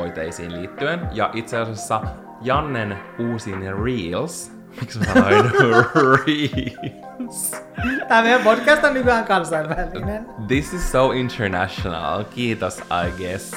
kasvisvoiteisiin liittyen. Ja itse asiassa Jannen uusin Reels, miksi mä sanoin Reels? Tämä meidän podcast on nykyään kansainvälinen. This is so international. Kiitos, I guess.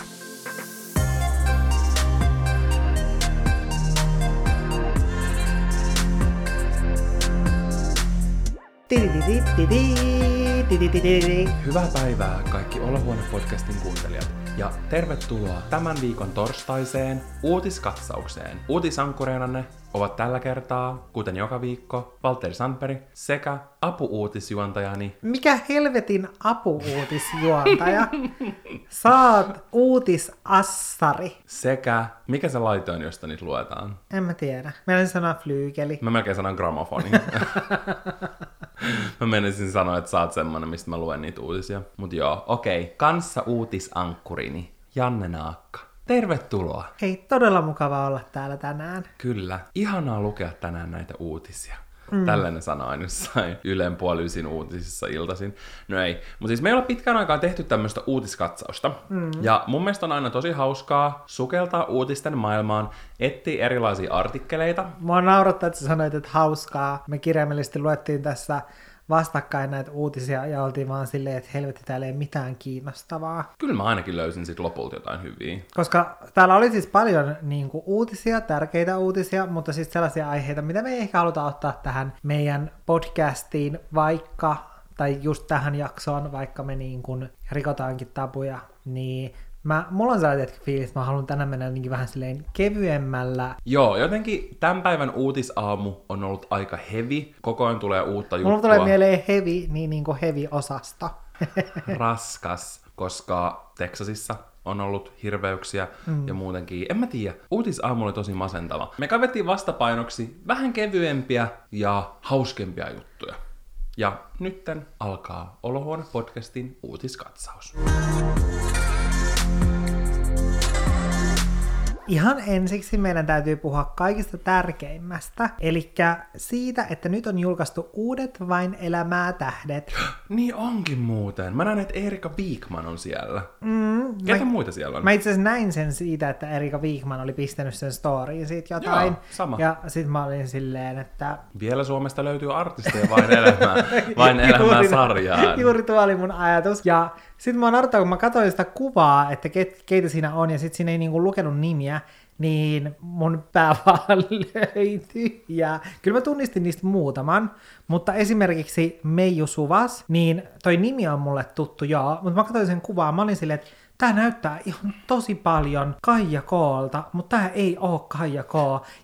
Hyvää päivää kaikki Olohuone-podcastin kuuntelijat ja tervetuloa tämän viikon torstaiseen uutiskatsaukseen. Uutisankureinanne ovat tällä kertaa, kuten joka viikko, Valtteri Sandberg sekä apuuutisjuontajani Mikä helvetin apuuutisjuontaja? Saat uutisassari. sekä, mikä se laite on, josta niitä luetaan? En mä tiedä. Meillä sana flyykeli. Mä melkein sanon gramofoni. mä menisin sanoa, että sä oot semmonen, mistä mä luen niitä uutisia. Mut joo, okei. Okay. Kanssa uutisankkurini, Janne Naakka. Tervetuloa. Hei, todella mukava olla täällä tänään. Kyllä. Ihanaa lukea tänään näitä uutisia. Mm. Tällainen sanoin jossain Ylen puolisin uutisissa iltaisin. No ei. Mutta siis me ei olla pitkään aikaa tehty tämmöistä uutiskatsausta. Mm. Ja mun mielestä on aina tosi hauskaa sukeltaa uutisten maailmaan, etsiä erilaisia artikkeleita. Mua naurattaa, että sä sanoit, että hauskaa. Me kirjaimellisesti luettiin tässä vastakkain näitä uutisia ja oltiin vaan silleen, että helvetti, täällä ei mitään kiinnostavaa. Kyllä mä ainakin löysin sit lopulta jotain hyviä. Koska täällä oli siis paljon niin kuin, uutisia, tärkeitä uutisia, mutta siis sellaisia aiheita, mitä me ei ehkä haluta ottaa tähän meidän podcastiin, vaikka, tai just tähän jaksoon, vaikka me niin kuin rikotaankin tabuja, niin Mä, mulla on sellainen fiilis, että mä haluan tänään mennä jotenkin vähän silleen kevyemmällä. Joo, jotenkin tämän päivän uutisaamu on ollut aika heavy. Koko ajan tulee uutta juttua. Mulla tulee mieleen heavy, niin, niin kuin heavy-osasta. Raskas, koska Teksasissa on ollut hirveyksiä mm. ja muutenkin. En mä tiedä, uutisaamu oli tosi masentava. Me kaivettiin vastapainoksi vähän kevyempiä ja hauskempia juttuja. Ja nytten alkaa Olohuone-podcastin uutiskatsaus. Ihan ensiksi meidän täytyy puhua kaikista tärkeimmästä, eli siitä, että nyt on julkaistu uudet Vain elämää tähdet. Niin onkin muuten. Mä näen, että Erika Viikman on siellä. Mm, Ketä mä, muita siellä on? Mä itse asiassa näin sen siitä, että Erika Viikman oli pistänyt sen storyin siitä jotain. Joo, sama. Ja sit mä olin silleen, että... Vielä Suomesta löytyy artisteja Vain elämää, vain elämää sarjaan. Juuri tuo oli mun ajatus. Ja sitten mä oon kun mä katsoin sitä kuvaa, että ket, keitä siinä on, ja sitten siinä ei niinku lukenut nimiä, niin mun pää vaan löytyi. Ja kyllä mä tunnistin niistä muutaman, mutta esimerkiksi Meiju Suvas, niin toi nimi on mulle tuttu joo, mutta mä katsoin sen kuvaa, mä olin silleen, että tää näyttää ihan tosi paljon Kaija Koolta, mutta tää ei oo Kaija K.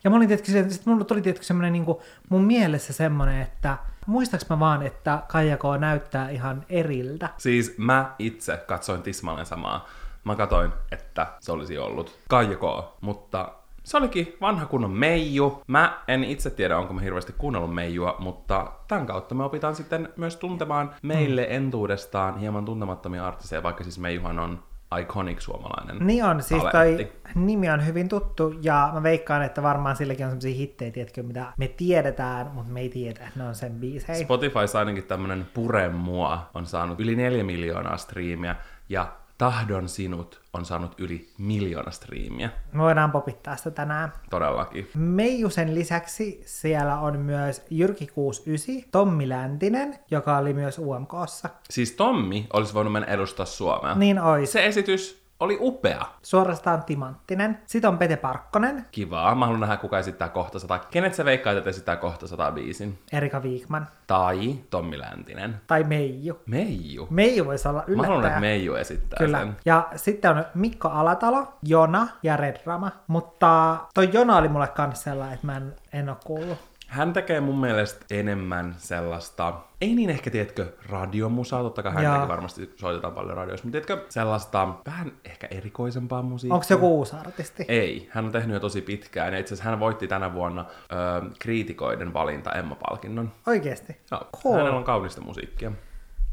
Ja mä olin tietysti, sitten mulla tuli tietysti semmonen niin mun mielessä semmonen, että muistaaks mä vaan, että Kaija K. näyttää ihan eriltä? Siis mä itse katsoin tismalleen samaa. Mä katsoin, että se olisi ollut Kaija K. Mutta se olikin vanha kunnon Meiju. Mä en itse tiedä, onko mä hirveästi kuunnellut Meijua, mutta tämän kautta me opitaan sitten myös tuntemaan meille mm. entuudestaan hieman tuntemattomia artisteja, vaikka siis Meijuhan on iconic suomalainen Niin on, siis toi nimi on hyvin tuttu ja mä veikkaan, että varmaan silläkin on sellaisia hittejä, tiedätkö, mitä me tiedetään, mutta me ei tiedä, että ne on sen biisejä. Spotify ainakin tämmönen Pure mua on saanut yli neljä miljoonaa striimiä ja Tahdon sinut on saanut yli miljoona striimiä. Me voidaan popittaa sitä tänään. Todellakin. Meijusen lisäksi siellä on myös Jyrki 69, Tommi Läntinen, joka oli myös UMKssa. Siis Tommi olisi voinut mennä edustaa Suomea. Niin ois. Se esitys oli upea. Suorastaan timanttinen. Sitten on Pete Parkkonen. Kivaa. Mä haluan nähdä, kuka esittää kohta sata. Kenet sä veikkaat, että esittää kohta sata biisin? Erika Viikman. Tai Tommi Läntinen. Tai Meiju. Meiju? Meiju voisi olla yllättäjä. Mä haluan, että Meiju esittää Kyllä. sen. Ja sitten on Mikko Alatalo, Jona ja Redrama. Mutta toi Jona oli mulle kans sellainen, että mä en, en oo kuullut. Hän tekee mun mielestä enemmän sellaista, ei niin ehkä, tiedätkö, radiomusaa, totta kai hänkin varmasti soitetaan paljon radioissa, mutta tiedätkö, sellaista vähän ehkä erikoisempaa musiikkia. Onko se joku uusi artisti? Ei, hän on tehnyt jo tosi pitkään, ja itse asiassa hän voitti tänä vuonna ö, kriitikoiden valinta Emma-palkinnon. Oikeesti? Joo, cool. hänellä on kaunista musiikkia.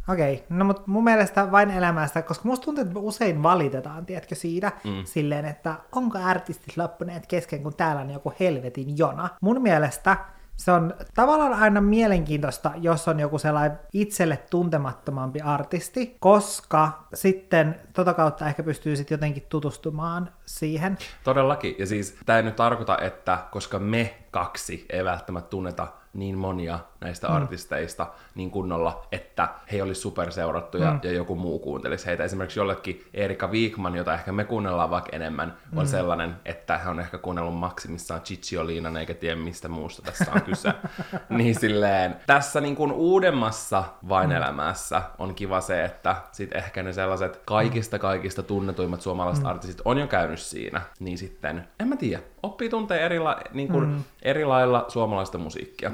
Okei, okay. no mutta mun mielestä vain elämästä, koska musta tuntuu, että usein valitetaan, tiedätkö, siitä mm. silleen, että onko artistit loppuneet kesken, kun täällä on joku helvetin jona. Mun mielestä se on tavallaan aina mielenkiintoista, jos on joku sellainen itselle tuntemattomampi artisti, koska sitten tota kautta ehkä pystyy sitten jotenkin tutustumaan siihen. Todellakin. Ja siis tämä ei nyt tarkoita, että koska me kaksi ei välttämättä tunneta niin monia näistä mm. artisteista niin kunnolla, että he olisi superseurattuja mm. ja joku muu kuuntelisi heitä. Esimerkiksi jollekin Erika Viikman, jota ehkä me kuunnellaan vaikka enemmän, on mm. sellainen, että he on ehkä kuunnellut maksimissaan Cicciolinan eikä tiedä mistä muusta tässä on kyse. niin silleen, tässä niin kuin uudemmassa vain mm. elämässä on kiva se, että sit ehkä ne sellaiset kaikista kaikista tunnetuimmat suomalaiset mm. artistit on jo käynyt siinä, niin sitten, en mä tiedä, oppii tuntee eri, la, niin kuin, mm. eri lailla suomalaista musiikkia.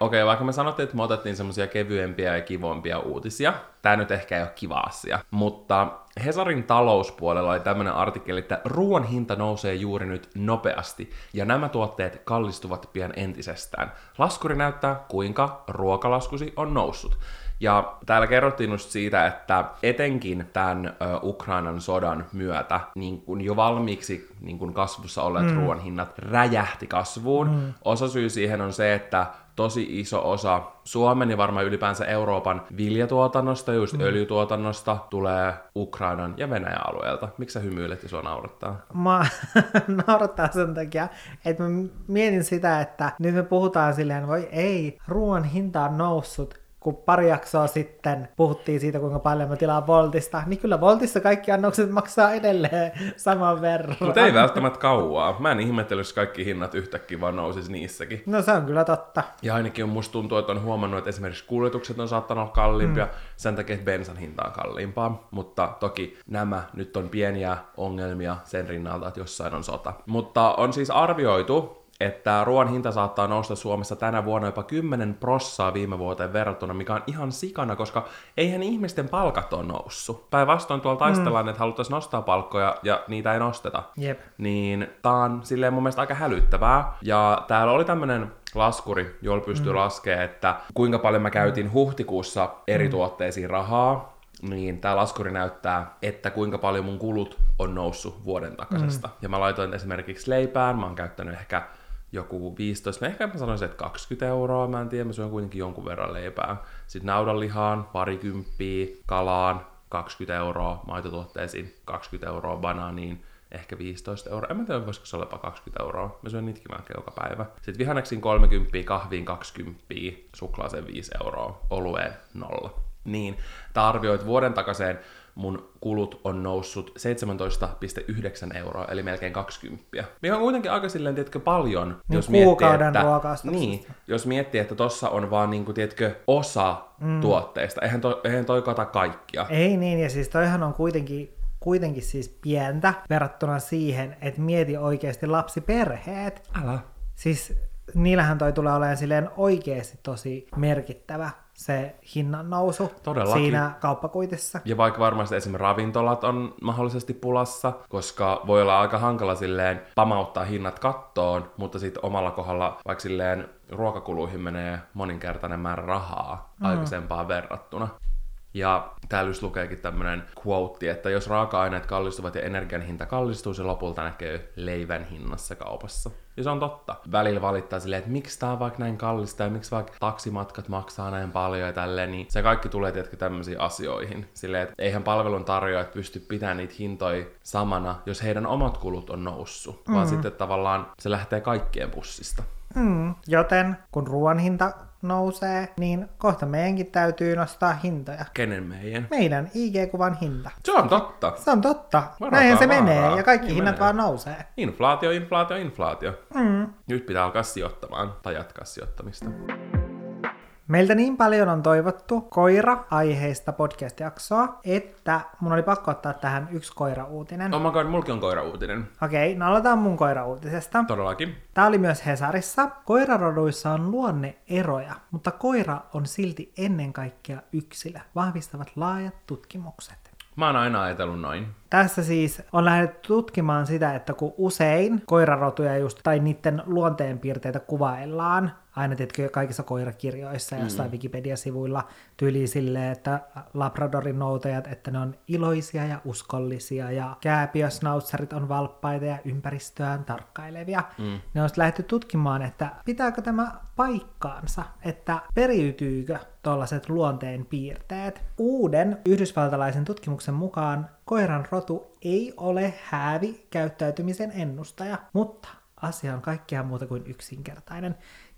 Okei, vaikka me sanottiin, että me otettiin semmoisia kevyempiä ja kivompia uutisia, tämä nyt ehkä ei ole kiva asia, mutta Hesarin talouspuolella oli tämmöinen artikkeli, että ruoan hinta nousee juuri nyt nopeasti, ja nämä tuotteet kallistuvat pian entisestään. Laskuri näyttää, kuinka ruokalaskusi on noussut. Ja täällä kerrottiin just siitä, että etenkin tämän ö, Ukrainan sodan myötä niin kun jo valmiiksi niin kun kasvussa olleet mm. ruoan hinnat räjähti kasvuun. Mm. Osa syy siihen on se, että tosi iso osa Suomen ja varmaan ylipäänsä Euroopan viljatuotannosta, just mm. öljytuotannosta, tulee Ukrainan ja Venäjän alueelta. Miksi sä hymyilet ja sua naurattaa? Mä naurattaa sen takia, että mä mietin sitä, että nyt me puhutaan silleen, voi ei, ruoan hinta on noussut, kun pari jaksoa sitten puhuttiin siitä, kuinka paljon mä tilaan Voltista, niin kyllä Voltissa kaikki annokset maksaa edelleen saman verran. Mutta ei välttämättä kauaa. Mä en ihmettely, jos kaikki hinnat yhtäkkiä vaan nousis niissäkin. No se on kyllä totta. Ja ainakin on musta tuntuu, että on huomannut, että esimerkiksi kuljetukset on saattanut olla kalliimpia mm. sen takia, että bensan hinta on kalliimpaa. Mutta toki nämä nyt on pieniä ongelmia sen rinnalta, että jossain on sota. Mutta on siis arvioitu, että ruoan hinta saattaa nousta Suomessa tänä vuonna jopa 10 prossaa viime vuoteen verrattuna, mikä on ihan sikana, koska eihän ihmisten palkat ole noussut. Päinvastoin tuolla taistellaan, mm. että haluttaisiin nostaa palkkoja ja niitä ei nosteta. Jep. Niin tää on silleen mun mielestä aika hälyttävää. Ja täällä oli tämmönen laskuri, jolla pystyy mm. laskemaan, että kuinka paljon mä käytin mm. huhtikuussa eri mm. tuotteisiin rahaa, niin tämä laskuri näyttää, että kuinka paljon mun kulut on noussut vuoden takaisesta. Mm. Ja mä laitoin esimerkiksi leipään, mä oon käyttänyt ehkä joku 15, ehkä mä sanoisin, että 20 euroa, mä en tiedä, mä syön kuitenkin jonkun verran leipää. Sitten naudanlihaan, parikymppiä, kalaan, 20 euroa, maitotuotteisiin 20 euroa, banaaniin ehkä 15 euroa. En mä tiedä, voisiko se olla jopa 20 euroa. Mä syön niitäkin melkein joka päivä. Sitten vihanneksiin 30, kahviin 20, suklaaseen 5 euroa, olueen nolla. Niin, tämä arvioit vuoden takaiseen mun kulut on noussut 17,9 euroa, eli melkein 20. Mikä on kuitenkin aika silleen, tiedätkö, paljon, niin jos miettii, että, niin, jos miettii, että tossa on vaan, niin kuin, tiedätkö, osa mm. tuotteista. Eihän, to, eihän toi kata kaikkia. Ei niin, ja siis toihan on kuitenkin kuitenkin siis pientä verrattuna siihen, että mieti oikeasti lapsiperheet. Älä. Siis niillähän toi tulee olemaan silleen oikeasti tosi merkittävä se hinnan nousu Todellakin. siinä kauppakuitissa. Ja vaikka varmasti esimerkiksi ravintolat on mahdollisesti pulassa, koska voi olla aika hankala silleen pamauttaa hinnat kattoon, mutta sitten omalla kohdalla vaikka silleen ruokakuluihin menee moninkertainen määrä rahaa mm. aikaisempaan verrattuna. Ja täällä just lukeekin tämmönen quote, että jos raaka-aineet kallistuvat ja energian hinta kallistuu, se lopulta näkyy leivän hinnassa kaupassa. Ja se on totta. Välillä valittaa silleen, että miksi tää on vaikka näin kallista ja miksi vaikka taksimatkat maksaa näin paljon ja tälleen, niin se kaikki tulee tietenkin tämmöisiin asioihin. Silleen, että eihän palvelun tarjoajat pysty pitämään niitä hintoja samana, jos heidän omat kulut on noussut, mm. vaan sitten tavallaan se lähtee kaikkien pussista. Mm, joten kun ruoan hinta nousee, niin kohta meidänkin täytyy nostaa hintoja. Kenen meidän? Meidän IG-kuvan hinta. Se on totta. Se on totta. Varataan Näin se varaa. menee ja kaikki niin hinnat menee. vaan nousee. Inflaatio, inflaatio, inflaatio. Mm. Nyt pitää alkaa sijoittamaan tai jatkaa sijoittamista. Meiltä niin paljon on toivottu koira-aiheista podcast-jaksoa, että mun oli pakko ottaa tähän yksi koira-uutinen. Oh my god, mulki on koira-uutinen. Okei, okay, no aloitetaan mun koira-uutisesta. Todellakin. Tää oli myös Hesarissa. Koiraroduissa on luonneeroja, mutta koira on silti ennen kaikkea yksilö, vahvistavat laajat tutkimukset. Mä oon aina ajatellut noin. Tässä siis on lähdetty tutkimaan sitä, että kun usein koirarotuja just, tai niiden luonteenpiirteitä kuvaillaan aina tietenkin kaikissa koirakirjoissa ja jossain mm. Wikipedia-sivuilla tyyliin silleen, että Labradorin noutajat, että ne on iloisia ja uskollisia ja kääpiösnautsarit on valppaita ja ympäristöään tarkkailevia. Mm. Ne on lähdetty tutkimaan, että pitääkö tämä paikkaansa, että periytyykö tuollaiset luonteen piirteet. Uuden yhdysvaltalaisen tutkimuksen mukaan koiran rotu ei ole häävi käyttäytymisen ennustaja, mutta asia on kaikkea muuta kuin yksinkertainen.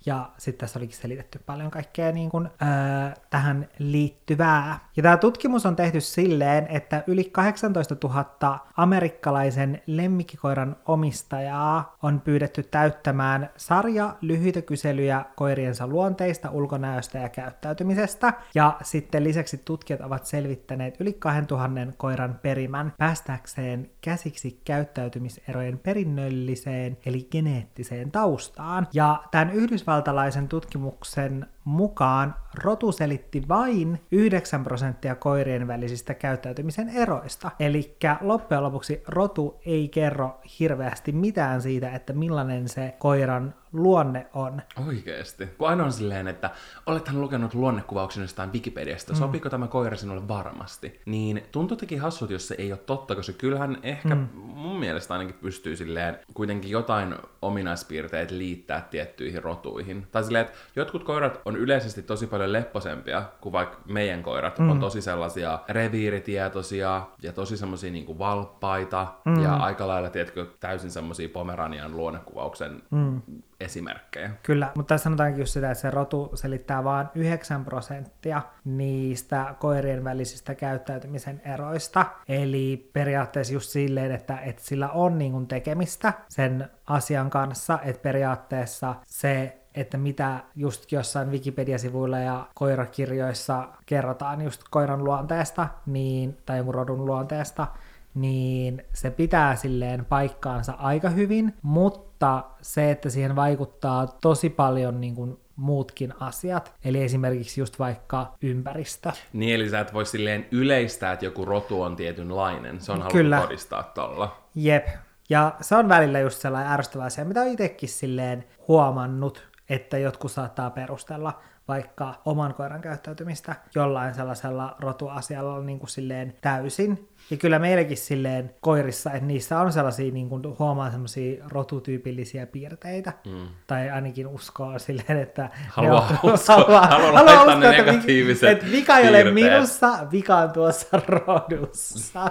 Ja sitten tässä olikin selitetty paljon kaikkea niin kuin, öö, tähän liittyvää. Ja tämä tutkimus on tehty silleen, että yli 18 000 amerikkalaisen lemmikkikoiran omistajaa on pyydetty täyttämään sarja lyhyitä kyselyjä koiriensa luonteista, ulkonäöstä ja käyttäytymisestä. Ja sitten lisäksi tutkijat ovat selvittäneet yli 2000 koiran perimän päästäkseen käsiksi käyttäytymiserojen perinnölliseen eli geneettiseen taustaan. Ja tämän Yhdysvaltain yhdysvaltalaisen tutkimuksen mukaan rotu selitti vain 9 prosenttia koirien välisistä käyttäytymisen eroista. Eli loppujen lopuksi rotu ei kerro hirveästi mitään siitä, että millainen se koiran luonne on. Oikeesti. Kun aina on silleen, että olethan lukenut luonnekuvauksen jostain Wikipediasta, mm. sopiiko tämä koira sinulle varmasti? Niin tuntuu teki hassut, jos se ei ole totta, koska kyllähän ehkä mm. mun mielestä ainakin pystyy silleen kuitenkin jotain ominaispiirteet liittää tiettyihin rotuihin. Tai silleen, että jotkut koirat on yleisesti tosi paljon lepposempia kuin vaikka meidän koirat. Mm. On tosi sellaisia reviiritietoisia ja tosi semmoisia niinku valppaita mm. ja aika lailla, tiedätkö, täysin semmoisia Pomeranian luonnekuvauksen mm esimerkkejä. Kyllä, mutta tässä sanotaankin just sitä, että se rotu selittää vain 9 prosenttia niistä koirien välisistä käyttäytymisen eroista. Eli periaatteessa just silleen, että, että sillä on niin kuin tekemistä sen asian kanssa, että periaatteessa se että mitä just jossain Wikipedia-sivuilla ja koirakirjoissa kerrotaan just koiran luonteesta, niin, tai jonkun rodun luonteesta, niin se pitää silleen paikkaansa aika hyvin, mutta se, että siihen vaikuttaa tosi paljon niin kuin muutkin asiat, eli esimerkiksi just vaikka ympäristö. Niin, eli sä et voi silleen yleistää, että joku rotu on tietynlainen, se on Kyllä. todistaa tuolla. Jep, ja se on välillä just sellainen ärsyttävä asia, mitä on itsekin silleen huomannut, että jotkut saattaa perustella vaikka oman koiran käyttäytymistä jollain sellaisella rotuasialla niin kuin silleen täysin. Ja kyllä meilläkin silleen koirissa, että niissä on sellaisia, niin kuin huomaa sellaisia rotutyypillisiä piirteitä. Mm. Tai ainakin uskoo silleen, että... Haluaa on, uskoa, haluaa, haluaa, haluaa uskoa, ne negatiiviset Että vika ei ole minussa, vika on tuossa rodussa.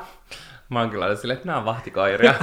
Mä oon kyllä silleen, että nämä on vahtikoiria.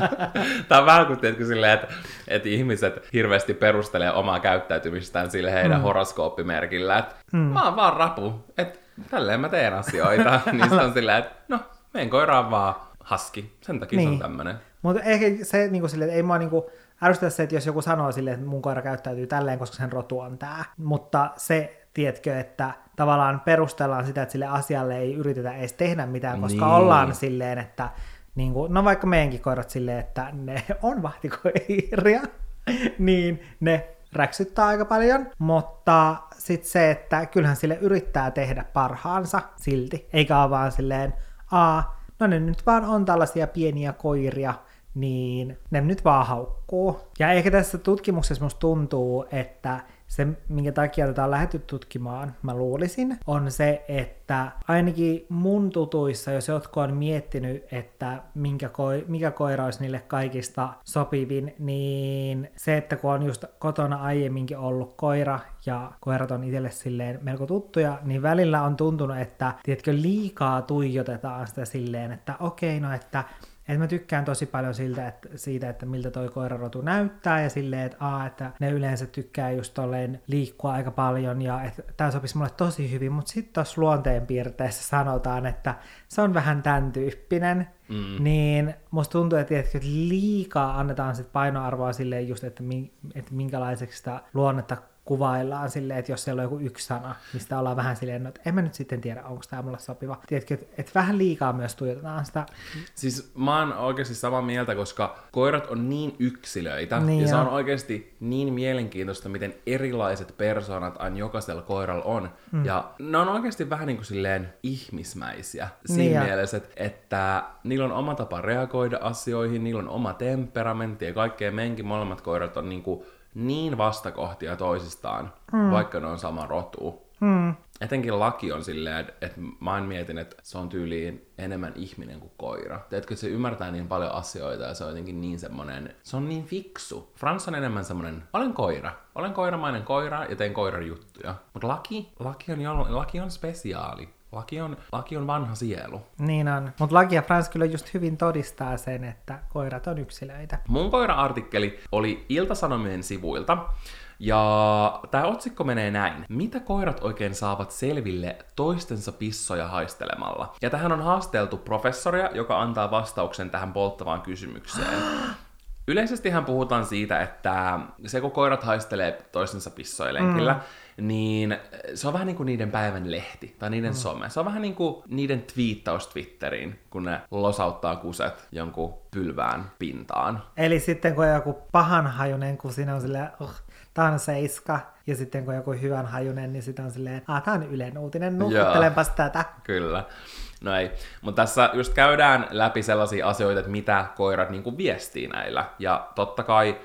Tää on vähän kuin silleen, että, että ihmiset hirveästi perustelee omaa käyttäytymistään sille heidän mm. horoskooppimerkillä, että mm. mä oon vaan rapu, että tälleen mä teen asioita. niin sitten on silleen, että no, meidän koira on vaan haski, sen takia niin. se on niin. tämmönen. Mutta ehkä se niin kuin silleen, että ei mua niin kuin, ärsytä se, että jos joku sanoo silleen, että mun koira käyttäytyy tälleen, koska sen rotu on tää. Mutta se, tiedätkö, että tavallaan perustellaan sitä, että sille asialle ei yritetä edes tehdä mitään, koska niin. ollaan silleen, että niin kuin, no vaikka meidänkin koirat silleen, että ne on vahtikoiria, niin ne räksyttää aika paljon, mutta sitten se, että kyllähän sille yrittää tehdä parhaansa silti, eikä ole vaan silleen, aa, no ne nyt vaan on tällaisia pieniä koiria, niin ne nyt vaan haukkuu. Ja ehkä tässä tutkimuksessa musta tuntuu, että se, minkä takia tätä on lähdetty tutkimaan, mä luulisin, on se, että ainakin mun tutuissa, jos jotkut on miettinyt, että minkä koi, mikä koira olisi niille kaikista sopivin, niin se, että kun on just kotona aiemminkin ollut koira ja koirat on itselle silleen melko tuttuja, niin välillä on tuntunut, että tiedätkö, liikaa tuijotetaan sitä silleen, että okei, okay, no että et mä tykkään tosi paljon siltä, että, siitä, että miltä toi koirarotu näyttää ja silleen, että, aa, että ne yleensä tykkää just tolleen liikkua aika paljon ja että tämä sopisi mulle tosi hyvin, mutta sitten tuossa luonteenpiirteessä sanotaan, että se on vähän tämän tyyppinen, mm. niin musta tuntuu, että, että liikaa annetaan sit painoarvoa silleen just, että, että minkälaiseksi sitä luonnetta kuvaillaan silleen, että jos siellä on joku yksi sana, mistä ollaan vähän silleen, no, että en mä nyt sitten tiedä, onko tämä mulle sopiva. Tiedätkö, että, että vähän liikaa myös tuijotetaan sitä. Siis mä oon oikeasti samaa mieltä, koska koirat on niin yksilöitä, niin ja jo. se on oikeasti niin mielenkiintoista, miten erilaiset persoonat aina jokaisella koiralla on. Mm. Ja ne on oikeasti vähän niin kuin silleen ihmismäisiä siinä niin mielessä, että, että niillä on oma tapa reagoida asioihin, niillä on oma temperamentti ja kaikkea. Meidänkin molemmat koirat on niin kuin niin vastakohtia toisistaan, mm. vaikka ne on sama rotu. Mm. Etenkin laki on silleen, että mä aina mietin, että se on tyyliin enemmän ihminen kuin koira. Teetkö, se ymmärtää niin paljon asioita ja se on jotenkin niin semmonen, se on niin fiksu. Frans on enemmän semmonen, olen koira. Olen koiramainen koira ja teen koiran juttuja. Mutta laki, laki on, laki on spesiaali. Laki on, laki on vanha sielu. Niin on. Mutta Laki ja Frans kyllä just hyvin todistaa sen, että koirat on yksilöitä. Mun koira-artikkeli oli Iltasanomien sivuilta. Ja tämä otsikko menee näin. Mitä koirat oikein saavat selville toistensa pissoja haistelemalla? Ja tähän on haasteltu professoria, joka antaa vastauksen tähän polttavaan kysymykseen. Yleisesti puhutaan siitä, että se kun koirat haistelee toistensa pissoja lenkillä, mm. Niin se on vähän niin kuin niiden päivän lehti tai niiden mm. some. Se on vähän niin kuin niiden twiittaus Twitteriin, kun ne losauttaa kuset jonkun pylvään pintaan. Eli sitten kun on joku pahanhajunen kusina on silleen, oh, tää on seiska, ja sitten kun on joku hyvän hajunen, niin sitten on silleen, ah, tää on Ylen uutinen, nukuttelenpas tätä. Kyllä. No ei, mutta tässä just käydään läpi sellaisia asioita, että mitä koirat niinku viestii näillä. Ja totta kai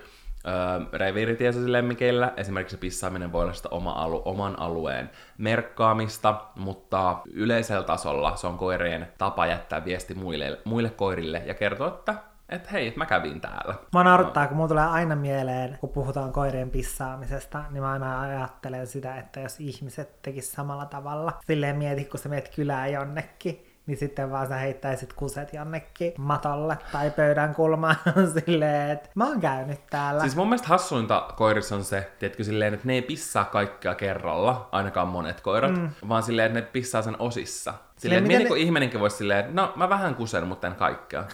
öö, reviiritietoisilla lemmikeillä esimerkiksi pissaaminen voi olla sitä oma alu, oman alueen merkkaamista, mutta yleisellä tasolla se on koirien tapa jättää viesti muille, muille koirille ja kertoa, että että hei, mä kävin täällä. Mä naurattaa, kun mulla tulee aina mieleen, kun puhutaan koirien pissaamisesta, niin mä aina ajattelen sitä, että jos ihmiset tekis samalla tavalla. Silleen mieti, kun sä meet kylään jonnekin, niin sitten vaan sä heittäisit kuset jonnekin matolle tai pöydän kulmaan silleen, että mä oon käynyt täällä. Siis mun mielestä hassuinta koirissa on se, tiedätkö, silleen, että ne ei pissaa kaikkea kerralla, ainakaan monet koirat, mm. vaan silleen, että ne pissaa sen osissa. Silleen, silleen että ne... ihminenkin voisi silleen, että no mä vähän kusen, mutta en kaikkea.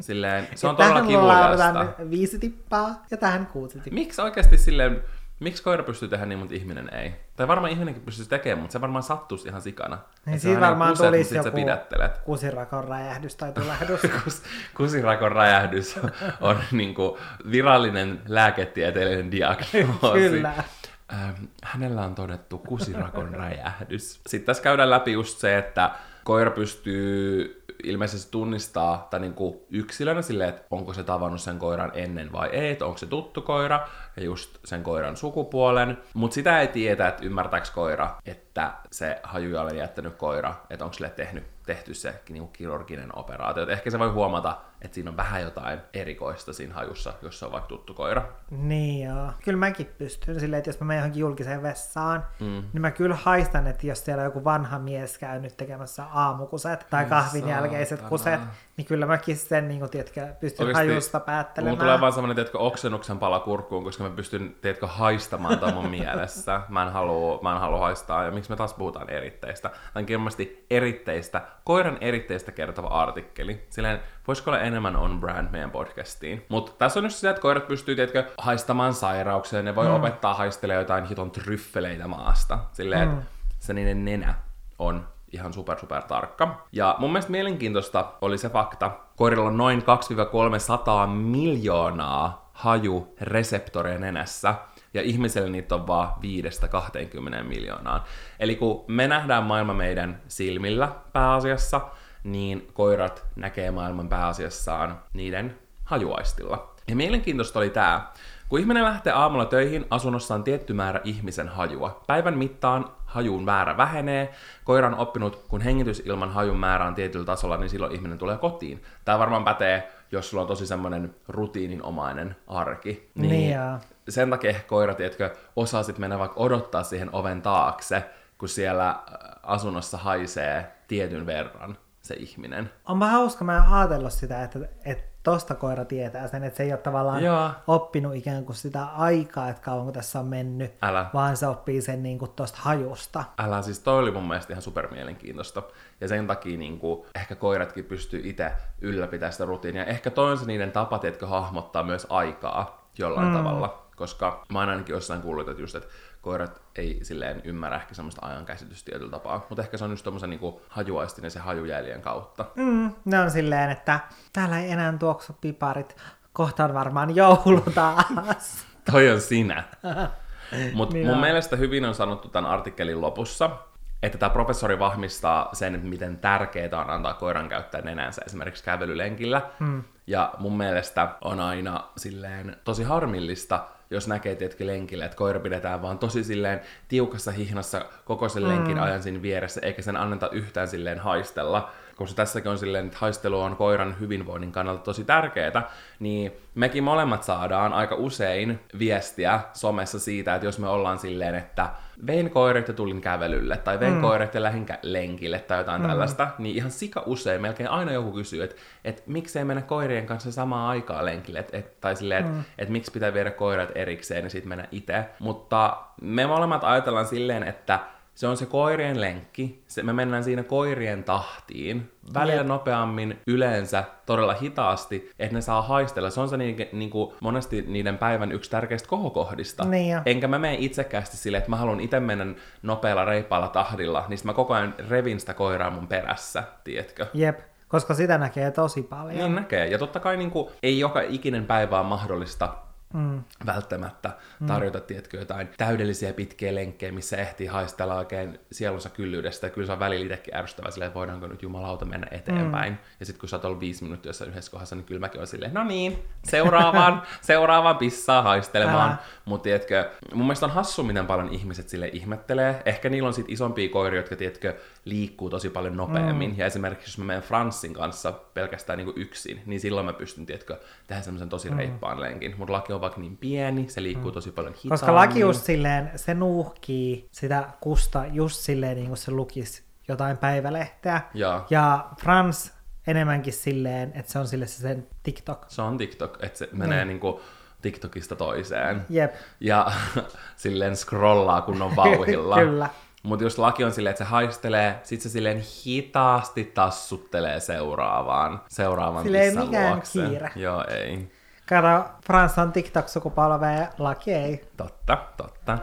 Silleen, se on todella kivuliasta. viisi tippaa ja tähän kuusi tippaa. Miksi oikeasti silleen, miksi koira pystyy tehdä niin, mutta ihminen ei? Tai varmaan ihminenkin pystyisi tekemään, mutta se varmaan sattuisi ihan sikana. Niin siinä varmaan kuset, tulisi joku kusirakon räjähdys tai tulehdus. Kus, kusirakon räjähdys on niin kuin virallinen lääketieteellinen diagnoosi. Kyllä. Ähm, hänellä on todettu kusirakon räjähdys. Sitten tässä käydään läpi just se, että koira pystyy ilmeisesti tunnistaa tai niin kuin yksilönä silleen, että onko se tavannut sen koiran ennen vai ei, että onko se tuttu koira ja just sen koiran sukupuolen. Mutta sitä ei tiedä, että ymmärtääkö koira, että se hajujalle jättänyt koira, että onko sille tehnyt tehty se niin kuin kirurginen operaatio. Et ehkä se voi huomata, että siinä on vähän jotain erikoista siinä hajussa, jos se on vaikka tuttu koira. Niin joo. Kyllä mäkin pystyn silleen, että jos mä menen johonkin julkiseen vessaan, mm. niin mä kyllä haistan, että jos siellä joku vanha mies käy nyt tekemässä aamukuset tai kahvin jälkeiset kuset, niin kyllä mäkin sen niin kuin, tiedätkö, pystyn Oikeasti, hajusta päättelemään. Mulla tulee vaan semmoinen, tiedätkö, oksennuksen pala kurkkuun, koska mä pystyn, tiedätkö, haistamaan tämän mun mielessä. Mä en, halua, mä en halua haistaa. Ja miksi me taas puhutaan eritteistä? Tämä on ilmeisesti eritteistä, koiran eritteistä kertova artikkeli. Silleen, voisiko olla enemmän on brand meidän podcastiin. Mutta tässä on just se, että koirat pystyy, tiedätkö, haistamaan sairauksia. Ne voi mm. opettaa haistelemaan jotain hiton tryffeleitä maasta. Silleen, mm. että se niiden nenä on ihan super super tarkka. Ja mun mielestä mielenkiintoista oli se fakta, koirilla on noin 2-300 miljoonaa hajureseptoreja nenässä, ja ihmisellä niitä on vaan 5-20 miljoonaa. Eli kun me nähdään maailma meidän silmillä pääasiassa, niin koirat näkee maailman pääasiassaan niiden hajuaistilla. Ja mielenkiintoista oli tämä, kun ihminen lähtee aamulla töihin, asunnossa on tietty määrä ihmisen hajua. Päivän mittaan hajun määrä vähenee. Koira on oppinut, kun hengitysilman hajun määrä on tietyllä tasolla, niin silloin ihminen tulee kotiin. Tämä varmaan pätee, jos sulla on tosi semmoinen rutiininomainen arki. Niin, niin sen takia ehkä koira, tiedätkö, osaa sitten mennä vaikka odottaa siihen oven taakse, kun siellä äh, asunnossa haisee tietyn verran se ihminen. Onpa hauska mä ajatellut sitä, että, että tosta koira tietää sen, että se ei ole tavallaan Joo. oppinut ikään kuin sitä aikaa, että kauanko tässä on mennyt, Älä. vaan se oppii sen niin kuin tosta hajusta. Älä, siis toi oli mun mielestä ihan super mielenkiintoista. Ja sen takia niin kuin, ehkä koiratkin pystyy itse ylläpitämään sitä rutiinia. Ehkä toi on se niiden tapa, että hahmottaa myös aikaa jollain mm. tavalla. Koska mä oon ainakin jossain kuullut, että just, että koirat ei silleen ymmärrä ehkä semmoista ajankäsitystä tietyllä tapaa. Mutta ehkä se on just tommosen niinku hajuaistinen se hajujäljen kautta. Mm, ne on silleen, että täällä ei enää tuoksu piparit. Kohta on varmaan joulu taas. Toi on sinä. Mutta niin mun mielestä hyvin on sanottu tämän artikkelin lopussa, että tämä professori vahvistaa sen, että miten tärkeää on antaa koiran käyttää nenänsä esimerkiksi kävelylenkillä. Mm. Ja mun mielestä on aina silleen tosi harmillista, jos näkee tietenkin lenkille, että koira pidetään vaan tosi silleen tiukassa hihnassa koko sen lenkin ajan siinä vieressä, eikä sen anneta yhtään silleen haistella, koska tässäkin on silleen, että haistelu on koiran hyvinvoinnin kannalta tosi tärkeää, niin mekin molemmat saadaan aika usein viestiä somessa siitä, että jos me ollaan silleen, että vein koirat ja tulin kävelylle, tai vein mm. koirat ja lähdin kä- lenkille, tai jotain mm. tällaista, niin ihan sika usein, melkein aina joku kysyy, että, että miksei mennä koirien kanssa samaan aikaan lenkille, et, et, tai silleen, että mm. et, miksi pitää viedä koirat erikseen ja sitten mennä itse. Mutta me molemmat ajatellaan silleen, että se on se koirien lenkki, se, me mennään siinä koirien tahtiin, välillä Jep. nopeammin, yleensä todella hitaasti, että ne saa haistella. Se on se niin, niin kuin monesti niiden päivän yksi tärkeistä kohokohdista. Niin jo. Enkä mä mene itsekästi silleen, että mä haluan itse mennä nopealla reippaalla tahdilla, niin mä koko ajan revin sitä koiraa mun perässä, tiedätkö? Jep, koska sitä näkee tosi paljon. Niin näkee. Ja totta kai niin kuin, ei joka ikinen päivä ole mahdollista mm. välttämättä tarjota, mm. tiedätkö, jotain täydellisiä pitkiä lenkkejä, missä ehtii haistella oikein sielunsa kyllyydestä. Kyllä se on välillä itsekin ärsyttävä silleen, että voidaanko nyt jumalauta mennä eteenpäin. Mm. Ja sitten kun sä oot ollut viisi minuuttia jossain yhdessä kohdassa, niin kyllä mäkin olen silleen, no niin, seuraavaan, seuraavaan pissaa haistelemaan. Mutta tiedätkö, mun mielestä on hassu, miten paljon ihmiset sille ihmettelee. Ehkä niillä on sit isompia koiria, jotka tiedätkö, liikkuu tosi paljon nopeammin. Mm. Ja esimerkiksi jos mä menen Franssin kanssa pelkästään niin yksin, niin silloin mä pystyn, tiedätkö, tehdä semmoisen tosi mm. reippaan lenkin. Mutta laki on vaikka niin pieni, se liikkuu mm. tosi paljon hitaammin. Koska laki just silleen, se nuuhkii sitä kusta just silleen niin kuin se lukisi jotain päivälehteä. Ja, Ja Frans enemmänkin silleen, että se on sille se sen TikTok. se on TikTok, että se menee Mm. niin kuin TikTokista toiseen. Jep. Ja silleen scrollaa kunnon vauhilla. Kyllä. Mutta jos laki on silleen, että se haistelee, sit se silleen hitaasti tassuttelee seuraavaan, seuraavan Silleen pissan mikään luokse. kiire. Joo, ei. Kato, Frans on TikTok-sukupolve ja laki ei. Totta, totta.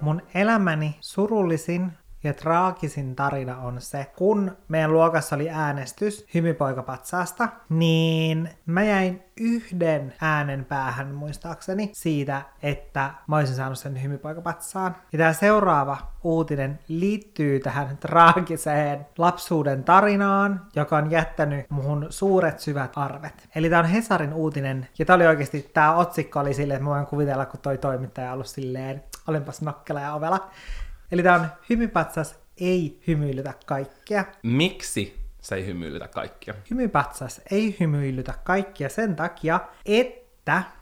Mun elämäni surullisin ja traagisin tarina on se, kun meidän luokassa oli äänestys hymypoikapatsaasta, niin mä jäin yhden äänen päähän muistaakseni siitä, että mä olisin saanut sen hymypoikapatsaan. Ja tämä seuraava uutinen liittyy tähän traagiseen lapsuuden tarinaan, joka on jättänyt muhun suuret syvät arvet. Eli tämä on Hesarin uutinen, ja tämä oli oikeasti, tämä otsikko oli silleen, että mä voin kuvitella, kun toi toimittaja on ollut silleen, olenpas nokkela ja ovela. Eli tämä on hymypatsas ei hymyilytä kaikkea. Miksi se ei hymyilytä kaikkia? Hymypatsas ei hymyilytä kaikkia sen takia, että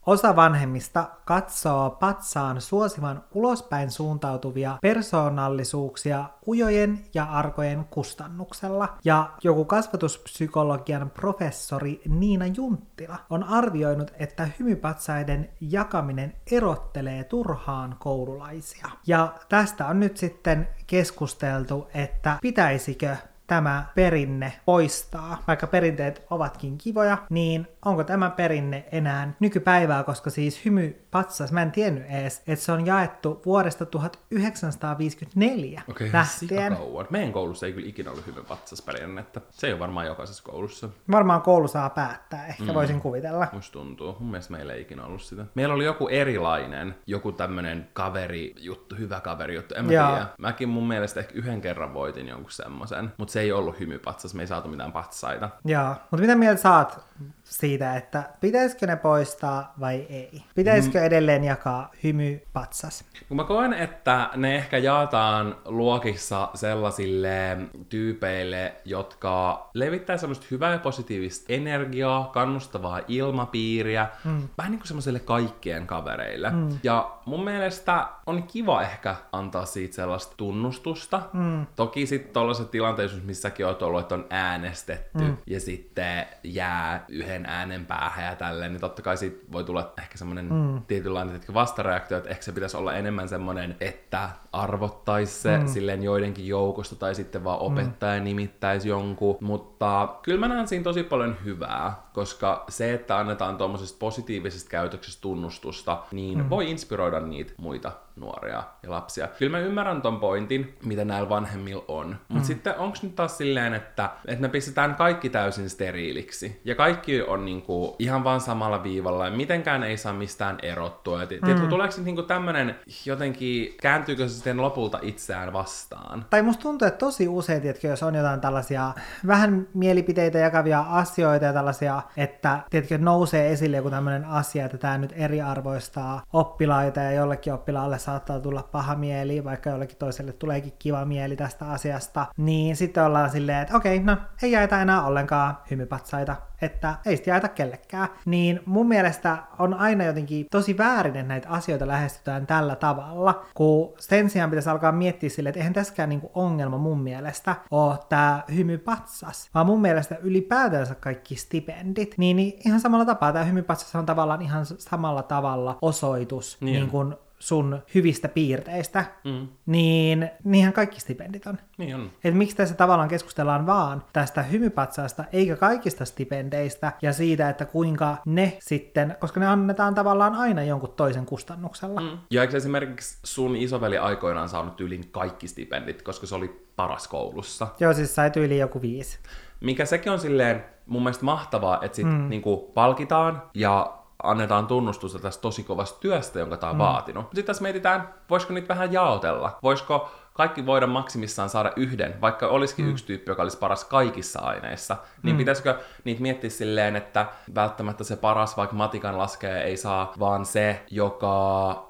osa vanhemmista katsoo patsaan suosivan ulospäin suuntautuvia persoonallisuuksia ujojen ja arkojen kustannuksella. Ja joku kasvatuspsykologian professori Niina Junttila on arvioinut, että hymypatsaiden jakaminen erottelee turhaan koululaisia. Ja tästä on nyt sitten keskusteltu, että pitäisikö tämä perinne poistaa, vaikka perinteet ovatkin kivoja, niin onko tämä perinne enää nykypäivää, koska siis hymypatsas, mä en tiennyt edes, että se on jaettu vuodesta 1954 Okei, okay, lähtien. kauan. Meidän koulussa ei kyllä ikinä ollut hyvin patsasperinnettä. Se ei ole varmaan jokaisessa koulussa. Varmaan koulu saa päättää, ehkä mm. voisin kuvitella. Musta tuntuu. Mun mielestä meillä ei ikinä ollut sitä. Meillä oli joku erilainen, joku tämmönen kaveri juttu, hyvä kaveri juttu. En mä Joo. tiedä. Mäkin mun mielestä ehkä yhden kerran voitin jonkun semmosen. Mutta se ei ollut hymypatsas, me ei saatu mitään patsaita. Joo, mutta mitä mieltä saat siitä, että pitäisikö ne poistaa vai ei? Pitäisikö mm. edelleen jakaa hymypatsas? Mä koen, että ne ehkä jaetaan luokissa sellaisille tyypeille, jotka levittää semmoista hyvää ja positiivista energiaa, kannustavaa ilmapiiriä, mm. vähän niin kuin semmoisille kaikkien kavereille. Mm. Ja mun mielestä on kiva ehkä antaa siitä sellaista tunnustusta. Mm. Toki sitten tollaiset tilanteet, missä säkin oot ollut, että on äänestetty mm. ja sitten jää yhden äänen päähän ja tälleen, niin totta kai siitä voi tulla ehkä semmoinen mm. tietynlainen tietenkin vastareaktio, että ehkä se pitäisi olla enemmän semmoinen, että arvottaisi se mm. silleen joidenkin joukosta tai sitten vaan opettaja mm. nimittäisi jonkun, mutta kyllä mä näen siinä tosi paljon hyvää, koska se, että annetaan tuommoisesta positiivisesta käytöksestä tunnustusta, niin mm. voi inspiroida niitä muita nuoria ja lapsia. Kyllä mä ymmärrän ton pointin, mitä näillä vanhemmilla on. Mutta mm. sitten onko nyt taas silleen, että, että me pistetään kaikki täysin steriiliksi. Ja kaikki on niinku ihan vaan samalla viivalla ja mitenkään ei saa mistään erottua. Ja mm. tiedätkö, tuleeko se niinku tämmönen jotenkin, kääntyykö se sitten lopulta itseään vastaan? Tai musta tuntuu, että tosi usein, tiedätkö, jos on jotain tällaisia vähän mielipiteitä jakavia asioita ja tällaisia, että tiedätkö, nousee esille joku tämmöinen asia, että tämä nyt eriarvoistaa oppilaita ja jollekin oppilaalle saattaa tulla paha mieli, vaikka jollekin toiselle tuleekin kiva mieli tästä asiasta, niin sitten ollaan silleen, että okei, no ei jaeta enää ollenkaan hymypatsaita, että ei sitä jaeta kellekään. Niin mun mielestä on aina jotenkin tosi väärin, että näitä asioita lähestytään tällä tavalla, kun sen sijaan pitäisi alkaa miettiä silleen, että eihän tässäkään niinku ongelma mun mielestä ole tämä hymypatsas, vaan mun mielestä ylipäätänsä kaikki stipendit, niin, niin ihan samalla tapaa tämä hymypatsas on tavallaan ihan samalla tavalla osoitus niin, niin kuin sun hyvistä piirteistä, mm. niin niinhän kaikki stipendit on. Niin on. Et miksi tässä tavallaan keskustellaan vaan tästä hymypatsaasta, eikä kaikista stipendeistä ja siitä, että kuinka ne sitten, koska ne annetaan tavallaan aina jonkun toisen kustannuksella. Mm. Ja eikö esimerkiksi sun isoveli aikoinaan saanut yli kaikki stipendit, koska se oli paras koulussa? Joo, siis sai yli joku viisi. Mikä sekin on silleen mun mielestä mahtavaa, että sit mm. niinku palkitaan ja annetaan tunnustusta tästä tosi kovasta työstä, jonka tämä on mm. vaatinut. Sitten tässä mietitään, voisiko niitä vähän jaotella? Voisiko kaikki voida maksimissaan saada yhden, vaikka olisikin mm. yksi tyyppi, joka olisi paras kaikissa aineissa, niin mm. pitäisikö niitä miettiä silleen, että välttämättä se paras, vaikka matikan laskee, ei saa, vaan se, joka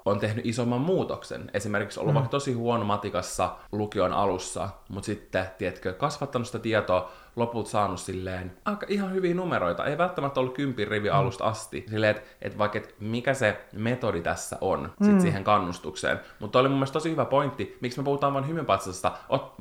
on tehnyt isomman muutoksen. Esimerkiksi ollut mm. vaikka tosi huono matikassa lukion alussa, mutta sitten, tiedätkö, kasvattanut sitä tietoa, loput saanut silleen aika ihan hyviä numeroita. Ei välttämättä ollut kympin rivi mm. alusta asti. Silleen, että et vaikka et mikä se metodi tässä on sit mm. siihen kannustukseen. Mutta oli mun mielestä tosi hyvä pointti, miksi me puhutaan vain hymypatsasta.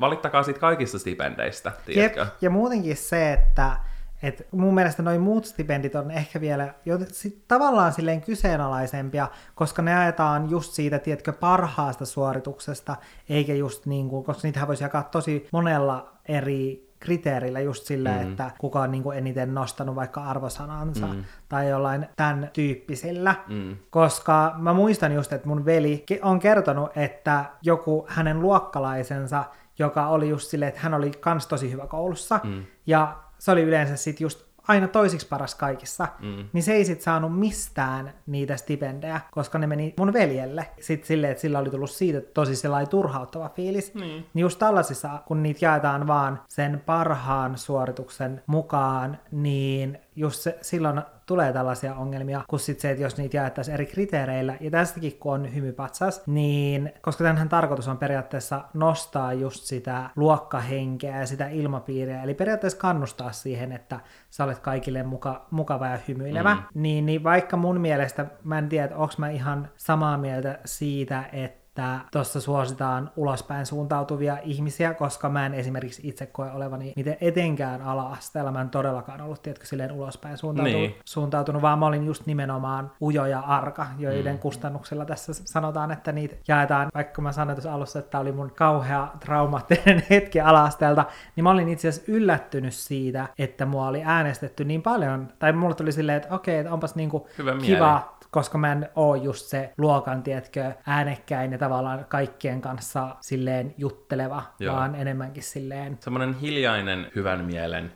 Valittakaa siitä kaikista stipendeistä, tiedätkö? Jep, ja muutenkin se, että et mun mielestä noin muut stipendit on ehkä vielä jo, sit, tavallaan silleen kyseenalaisempia, koska ne ajetaan just siitä, tiedätkö, parhaasta suorituksesta, eikä just niin kuin, koska niitähän voisi jakaa tosi monella eri kriteerillä just sillä, mm. että kuka on niin kuin eniten nostanut vaikka arvosanansa mm. tai jollain tämän tyyppisillä. Mm. Koska mä muistan just, että mun veli on kertonut, että joku hänen luokkalaisensa, joka oli just silleen, että hän oli kans tosi hyvä koulussa, mm. ja se oli yleensä sitten just aina toisiksi paras kaikissa, mm. niin se ei sit saanut mistään niitä stipendejä, koska ne meni mun veljelle. Sitten silleen, että sillä oli tullut siitä tosi sellainen turhauttava fiilis. Mm. Niin just tällaisissa, kun niitä jaetaan vaan sen parhaan suorituksen mukaan, niin just se, silloin tulee tällaisia ongelmia, kun sitten se, että jos niitä jaettaisiin eri kriteereillä, ja tästäkin kun on hymypatsas, niin koska tämänhän tarkoitus on periaatteessa nostaa just sitä luokkahenkeä ja sitä ilmapiiriä, eli periaatteessa kannustaa siihen, että sä olet kaikille muka, mukava ja hymyilevä, mm. niin, niin vaikka mun mielestä, mä en tiedä, onko mä ihan samaa mieltä siitä, että että tuossa suositaan ulospäin suuntautuvia ihmisiä, koska mä en esimerkiksi itse koe olevani miten etenkään ala-asteella. Mä en todellakaan ollut, tiedätkö, silleen ulospäin suuntautunut, niin. suuntautunut, vaan mä olin just nimenomaan ujo ja arka, joiden mm. kustannuksella tässä sanotaan, että niitä jaetaan, vaikka mä sanoin tuossa alussa, että oli mun kauhea traumaattinen hetki ala-asteelta, niin mä olin itse asiassa yllättynyt siitä, että mua oli äänestetty niin paljon, tai mulle tuli silleen, että okei, että onpas niinku Hyvä kiva, mieli koska mä en oo just se luokan, tietkö, äänekkäin ja tavallaan kaikkien kanssa silleen jutteleva, Joo. vaan enemmänkin silleen... Semmoinen hiljainen hyvän mielen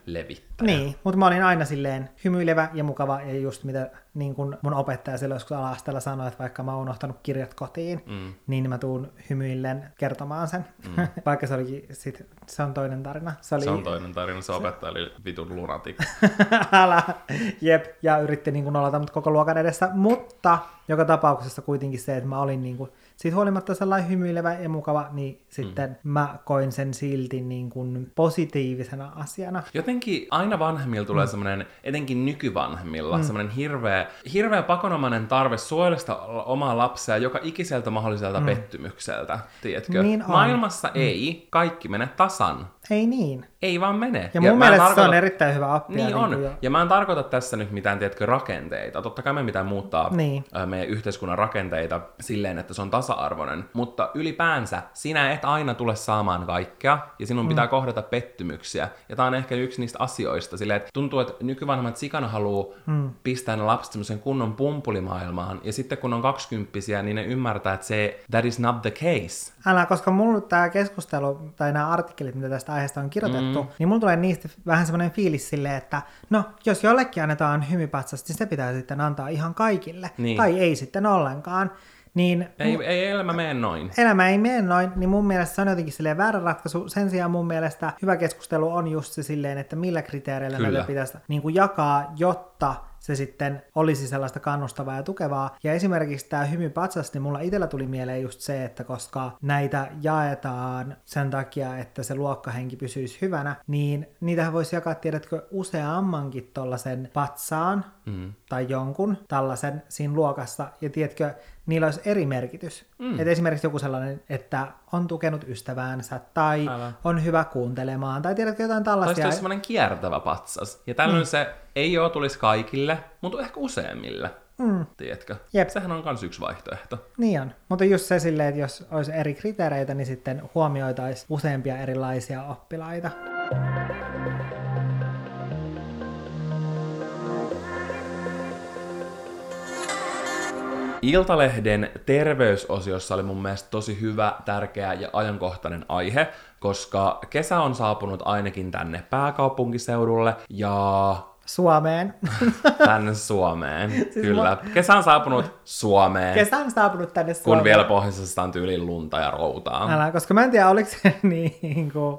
levittäjä. Niin, mutta mä olin aina silleen hymyilevä ja mukava ja just mitä niin kun mun opettaja silloin joskus ala sanoi, että vaikka mä oon unohtanut kirjat kotiin, mm. niin mä tuun hymyillen kertomaan sen. Mm. vaikka se olikin sit, se on toinen tarina. Se, oli... se on toinen tarina, se opettaja oli vitun lunatik. Älä, jep, ja yritti niin nollata mut koko luokan edessä, mutta joka tapauksessa kuitenkin se, että mä olin niin kuin, siitä huolimatta sellainen hymyilevä ja mukava, niin sitten mm. mä koin sen silti niin kuin positiivisena asiana. Jotenkin aina vanhemmilla tulee mm. semmoinen, etenkin nykyvanhemmilla, mm. semmoinen hirveä, hirveä pakonomainen tarve suojella omaa lapsia joka ikiseltä mahdolliselta mm. pettymykseltä, tiedätkö? Niin on. Maailmassa mm. ei kaikki mene tasan. Ei niin. Ei vaan mene. Ja mun en mielestä se tarkoita- on erittäin hyvä oppia. Niin on. kuin jo- Ja mä en tarkoita tässä nyt mitään, tiedätkö, rakenteita. Totta kai me pitää muuttaa Niin. meidän yhteiskunnan rakenteita silleen, että se on tasa-arvoinen. Mutta ylipäänsä sinä et aina tule saamaan kaikkea, ja sinun pitää kohdata pettymyksiä. Ja tää on ehkä yksi niistä asioista, silleen, että tuntuu, että nykyvanhemmat sikana haluaa pistää ne lapset semmoisen kunnon pumpulimaailmaan, ja sitten kun on kaksikymppisiä, niin ne ymmärtää, että se, that is not the case. Älä, koska mulla tämä keskustelu tai nämä artikkelit, mitä tästä aiheesta on kirjoitettu, mm. niin mulla tulee niistä vähän semmoinen fiilis silleen, että no, jos jollekin annetaan hymypatsas, niin se pitää sitten antaa ihan kaikille. Niin. Tai ei sitten ollenkaan. Niin Ei, ei elämä mene noin. elämä ei mene noin, niin mun mielestä se on jotenkin silleen väärä ratkaisu. Sen sijaan mun mielestä hyvä keskustelu on just se silleen, että millä kriteereillä Kyllä. näitä pitäisi niin kuin jakaa, jotta se sitten olisi sellaista kannustavaa ja tukevaa. Ja esimerkiksi tämä hymypatsas, niin mulla itsellä tuli mieleen just se, että koska näitä jaetaan sen takia, että se luokkahenki pysyisi hyvänä, niin niitähän voisi jakaa, tiedätkö, useammankin tollasen patsaan Mm. tai jonkun tällaisen siinä luokassa, ja tiedätkö, niillä olisi eri merkitys. Mm. Et esimerkiksi joku sellainen, että on tukenut ystäväänsä, tai Aivan. on hyvä kuuntelemaan, tai tiedätkö jotain Tai tällaisia. olisi semmoinen kiertävä patsas. Ja tällöin mm. se ei oo tulisi kaikille, mutta ehkä useimmille. Mm. Tiedätkö? Jep. Sehän on myös yksi vaihtoehto. Niin on. Mutta just se silleen, että jos olisi eri kriteereitä, niin sitten huomioitaisiin useampia erilaisia oppilaita. Iltalehden terveysosiossa oli mun mielestä tosi hyvä, tärkeä ja ajankohtainen aihe, koska kesä on saapunut ainakin tänne pääkaupunkiseudulle ja Suomeen. tänne Suomeen. Kyllä. Kesä on saapunut Suomeen, Kesä on saapunut tänne kun Suomeen. vielä pohjoisessa on tyyliin lunta ja routaa. Älä, koska mä en tiedä, oliko se niin kuin,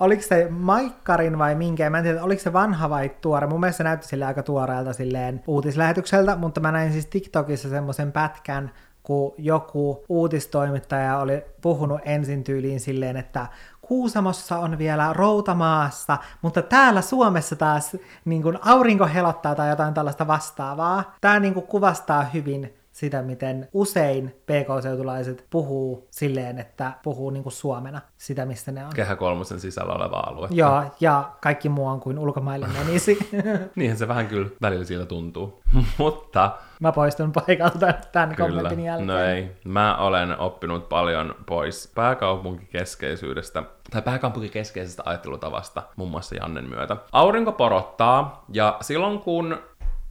oliko se Maikkarin vai minkä, mä en tiedä, oliko se vanha vai tuore. Mun mielestä se näytti sille aika tuoreelta silleen uutislähetykseltä, mutta mä näin siis TikTokissa semmoisen pätkän, kun joku uutistoimittaja oli puhunut ensin tyyliin silleen, että Kuusamossa on vielä routamaassa, mutta täällä Suomessa taas niin kuin aurinko helottaa tai jotain tällaista vastaavaa. Tämä niin kuin kuvastaa hyvin sitä, miten usein PK-seutulaiset puhuu silleen, että puhuu niin kuin Suomena sitä, mistä ne on. Kehä kolmosen sisällä oleva alue. Joo, ja kaikki muu on kuin ulkomaille menisi. Niinhän se vähän kyllä välillä siltä tuntuu. Mutta Mä poistun paikalta tämän Kyllä, kommentin jälkeen. no ei. Mä olen oppinut paljon pois pääkaupunkikeskeisyydestä tai pääkaupunkikeskeisestä ajattelutavasta muun muassa Jannen myötä. Aurinko porottaa ja silloin kun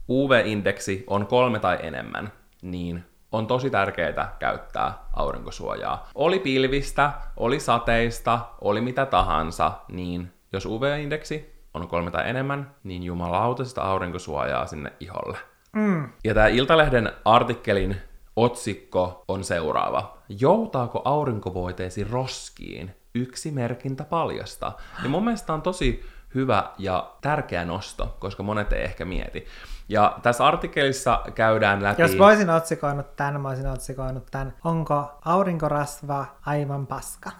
UV-indeksi on kolme tai enemmän, niin on tosi tärkeää käyttää aurinkosuojaa. Oli pilvistä, oli sateista, oli mitä tahansa, niin jos UV-indeksi on kolme tai enemmän, niin jumalauta sitä aurinkosuojaa sinne iholle. Mm. Ja tämä Iltalehden artikkelin otsikko on seuraava. Joutaako aurinkovoiteesi roskiin? Yksi merkintä paljasta. Ja mun mielestä on tosi hyvä ja tärkeä nosto, koska monet ei ehkä mieti. Ja tässä artikkelissa käydään läpi... Jos mä olisin otsikoinut tämän, mä olisin otsikoinut tämän. Onko aurinkorasva aivan paska?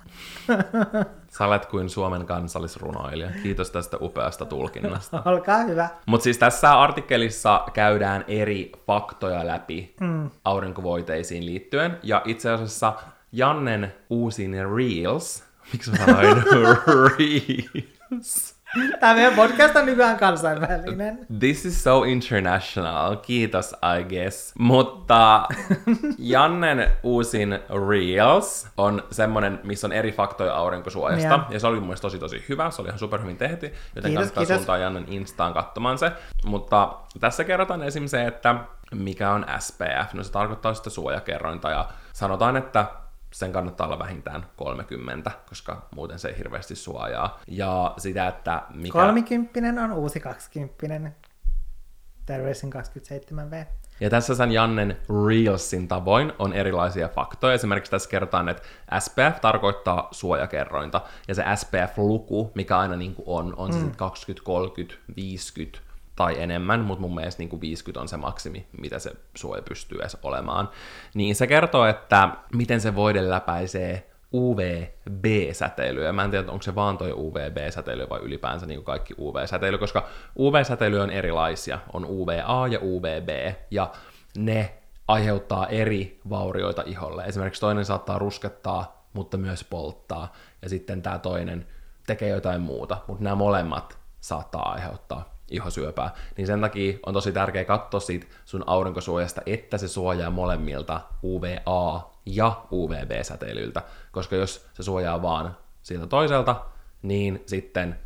Sä olet kuin Suomen kansallisrunoilija. Kiitos tästä upeasta tulkinnasta. Olkaa hyvä. Mutta siis tässä artikkelissa käydään eri faktoja läpi mm. aurinkovoiteisiin liittyen. Ja itse asiassa Jannen uusin Reels, miksi mä sanoin Reels? Tämä meidän podcast on nykyään kansainvälinen. This is so international, kiitos I guess. Mutta Jannen uusin Reels on semmonen, missä on eri faktoja aurinkosuojasta. Joo. Ja se oli mun mielestä tosi tosi hyvä, se oli ihan superhyvin tehty, joten Kiitos, kannattaa kiitos. suuntaa Jannen Instaan katsomaan se. Mutta tässä kerrotaan esim. se, että mikä on SPF. No se tarkoittaa sitä suojakerrointa ja sanotaan, että sen kannattaa olla vähintään 30, koska muuten se ei hirveästi suojaa. Ja sitä, että mikä... Kolmikymppinen on uusi kaksikymppinen. Terveisin 27V. Ja tässä sen Jannen Reelsin tavoin on erilaisia faktoja. Esimerkiksi tässä kerrotaan, että SPF tarkoittaa suojakerrointa, ja se SPF-luku, mikä aina niin kuin on, on se sitten 20, 30, 50 tai enemmän, mutta mun mielestä niin kuin 50 on se maksimi, mitä se suoja pystyy edes olemaan. Niin se kertoo, että miten se voide läpäisee UVB-säteilyä. Mä en tiedä, onko se vaan toi UVB-säteily vai ylipäänsä niin kuin kaikki UV-säteily, koska UV-säteily on erilaisia. On UVA ja UVB, ja ne aiheuttaa eri vaurioita iholle. Esimerkiksi toinen saattaa ruskettaa, mutta myös polttaa. Ja sitten tämä toinen tekee jotain muuta, mutta nämä molemmat saattaa aiheuttaa ihosyöpää. Niin sen takia on tosi tärkeää katsoa siitä sun aurinkosuojasta, että se suojaa molemmilta UVA ja UVB-säteilyltä, koska jos se suojaa vaan siltä toiselta, niin sitten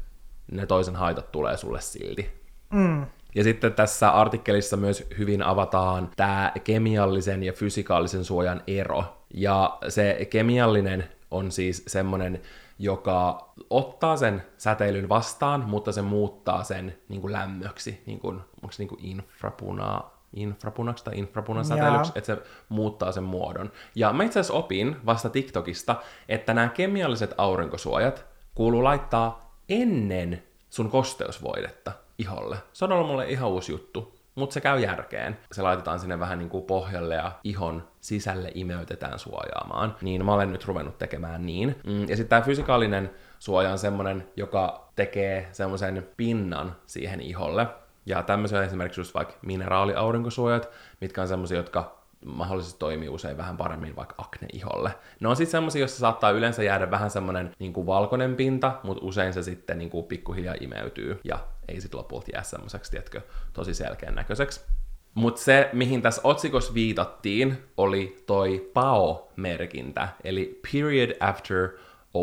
ne toisen haitat tulee sulle silti. Mm. Ja sitten tässä artikkelissa myös hyvin avataan tämä kemiallisen ja fysikaalisen suojan ero. Ja se kemiallinen on siis semmoinen, joka ottaa sen säteilyn vastaan, mutta se muuttaa sen niin kuin lämmöksi, niin kuin, onko se niin kuin infrapunaa, infrapunaksi tai infrapunan säteilyksi, että se muuttaa sen muodon. Ja mä itse asiassa opin vasta TikTokista, että nämä kemialliset aurinkosuojat kuuluu laittaa ennen sun kosteusvoidetta iholle. Se on ollut mulle ihan uusi juttu, mutta se käy järkeen. Se laitetaan sinne vähän niin kuin pohjalle ja ihon sisälle imeytetään suojaamaan. Niin mä olen nyt ruvennut tekemään niin. Mm, ja sitten tämä fysikaalinen suoja on semmonen, joka tekee semmoisen pinnan siihen iholle. Ja tämmöisiä on esimerkiksi just vaikka mineraaliaurinkosuojat, mitkä on semmoisia, jotka mahdollisesti toimii usein vähän paremmin vaikka akne-iholle. Ne on sitten semmoisia, joissa saattaa yleensä jäädä vähän semmoinen niin valkoinen pinta, mutta usein se sitten niin kuin pikkuhiljaa imeytyy ja ei sitten lopulta jää semmoiseksi, tiedätkö, tosi selkeän näköiseksi. Mutta se, mihin tässä otsikossa viitattiin, oli toi PAO-merkintä, eli Period After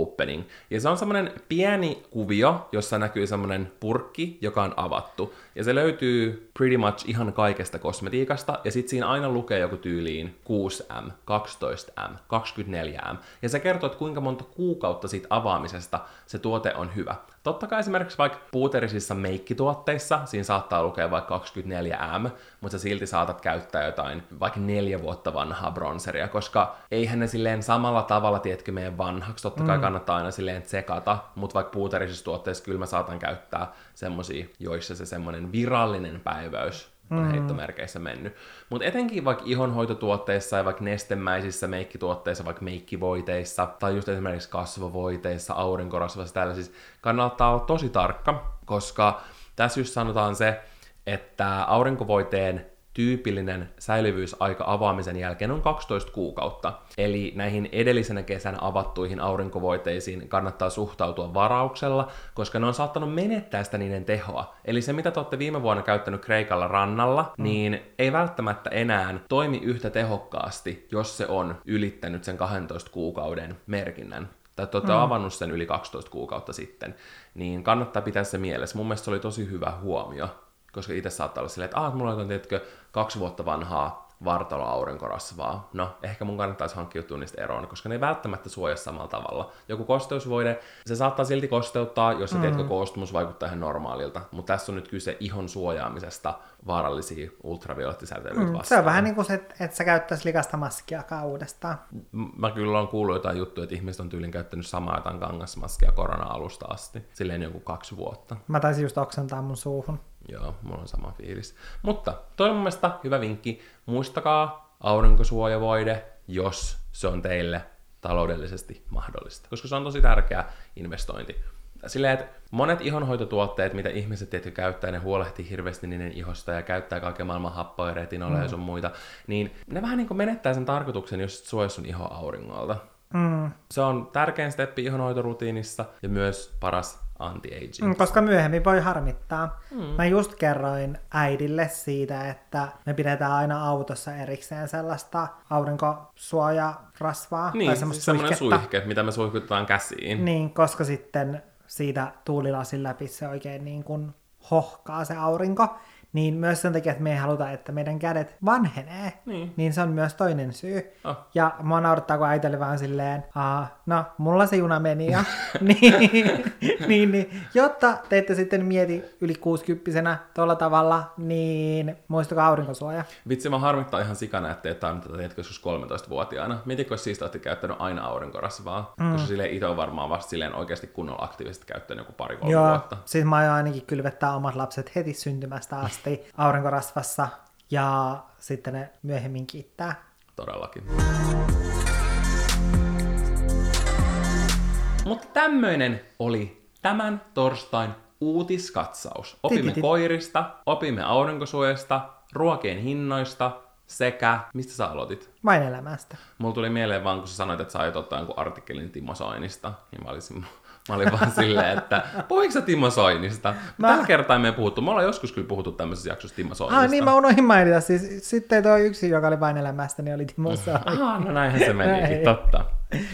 Opening. Ja se on semmoinen pieni kuvio, jossa näkyy semmoinen purkki, joka on avattu. Ja se löytyy pretty much ihan kaikesta kosmetiikasta, ja sitten siinä aina lukee joku tyyliin 6M, 12M, 24M. Ja se kertoo, että kuinka monta kuukautta siitä avaamisesta se tuote on hyvä. Totta kai esimerkiksi vaikka puuterisissa meikkituotteissa, siinä saattaa lukea vaikka 24M, mutta sä silti saatat käyttää jotain vaikka neljä vuotta vanhaa bronzeria, koska eihän ne silleen samalla tavalla, tietkö meidän vanhaksi, totta kai mm. kannattaa aina silleen tsekata, mutta vaikka puuterisissa tuotteissa kyllä mä saatan käyttää semmosia, joissa se semmoinen virallinen päiväys on mm. heittomerkeissä mennyt. Mutta etenkin vaikka ihonhoitotuotteissa ja vaikka nestemäisissä meikkituotteissa, vaikka meikkivoiteissa, tai just esimerkiksi kasvovoiteissa, aurinkorasvassa, tällaisissa, kannattaa olla tosi tarkka, koska tässä just sanotaan se, että aurinkovoiteen tyypillinen säilyvyysaika avaamisen jälkeen on 12 kuukautta. Eli näihin edellisenä kesänä avattuihin aurinkovoiteisiin kannattaa suhtautua varauksella, koska ne on saattanut menettää sitä niiden tehoa. Eli se, mitä te olette viime vuonna käyttänyt Kreikalla rannalla, mm. niin ei välttämättä enää toimi yhtä tehokkaasti, jos se on ylittänyt sen 12 kuukauden merkinnän tai te olette mm. avannut sen yli 12 kuukautta sitten, niin kannattaa pitää se mielessä. Mun mielestä se oli tosi hyvä huomio koska itse saattaa olla silleen, että ah, mulla on tietkö kaksi vuotta vanhaa vartalo-aurinkorasvaa. No, ehkä mun kannattaisi hankkia niistä eroon, koska ne ei välttämättä suojaa samalla tavalla. Joku kosteusvoide, se saattaa silti kosteuttaa, jos se mm. tiedätkö, koostumus vaikuttaa ihan normaalilta, mutta tässä on nyt kyse ihon suojaamisesta vaarallisia ultraviolettisäteilyitä mm, vastaan. Se on vähän niin kuin se, että sä käyttäisi likasta maskia uudestaan. Mä kyllä on kuullut jotain juttuja, että ihmiset on tyylin käyttänyt samaa jotain kangasmaskia korona-alusta asti, silleen joku kaksi vuotta. Mä taisin just oksentaa mun suuhun. Joo, mulla on sama fiilis. Mutta toi on mun mielestä hyvä vinkki. Muistakaa aurinkosuojavoide, jos se on teille taloudellisesti mahdollista, koska se on tosi tärkeä investointi. Silleen, että monet ihonhoitotuotteet, mitä ihmiset tietysti käyttää, ne huolehtii hirveästi niiden ihosta ja käyttää kaiken maailman happoja, retinoleja mm. ja sun muita, niin ne vähän niin kuin menettää sen tarkoituksen, jos suojaa sun iho auringolta. Mm. Se on tärkein steppi ihonhoitorutiinissa ja myös paras anti-aging. Mm, koska myöhemmin voi harmittaa. Mm. Mä just kerroin äidille siitä, että me pidetään aina autossa erikseen sellaista aurinkosuojarasvaa. Niin, tai semmoista siis semmoinen suihke, mitä me suihkutetaan käsiin. Niin, koska sitten siitä tuulilasin läpi se oikein niin kuin hohkaa se aurinko niin myös sen takia, että me ei haluta, että meidän kädet vanhenee, niin, niin se on myös toinen syy. Oh. Ja mua naurattaa, kun äiti oli vaan silleen, Aa, no, mulla se juna meni ja niin, niin, niin, jotta te ette sitten mieti yli 60 tuolla tavalla, niin muistakaa aurinkosuoja. Vitsi, mä harmittaa ihan sikana, että et on tätä joskus 13-vuotiaana. Mietitkö, jos siitä olette käyttänyt aina aurinkorasvaa, mm. koska silleen itse on varmaan vasta silleen oikeasti kunnolla aktiivisesti käyttänyt joku pari kolme Joo, vuotta. siis mä aion ainakin kylvettää omat lapset heti syntymästä asti asti aurinkorasvassa ja sitten ne myöhemmin kiittää. Todellakin. Mutta tämmöinen oli tämän torstain uutiskatsaus. Opimme Tititi. koirista, opimme aurinkosuojasta, ruokien hinnoista sekä, mistä sä aloitit? Vain elämästä. Mulla tuli mieleen vaan, kun sä sanoit, että sä aiot ottaa jonkun artikkelin Timo Soinista, niin mä olisin, Mä olin vaan silleen, että puhuinko sä Timo Soinista? Mä... Tällä kertaa me ei puhuttu. Me ollaan joskus kyllä puhuttu tämmöisessä jaksossa Timo Soinista. Ah, niin mä unohdin mainita. Siis, sitten tuo yksi, joka oli vain elämästä, niin oli Timo Soini. Ah, no näinhän se menikin, totta.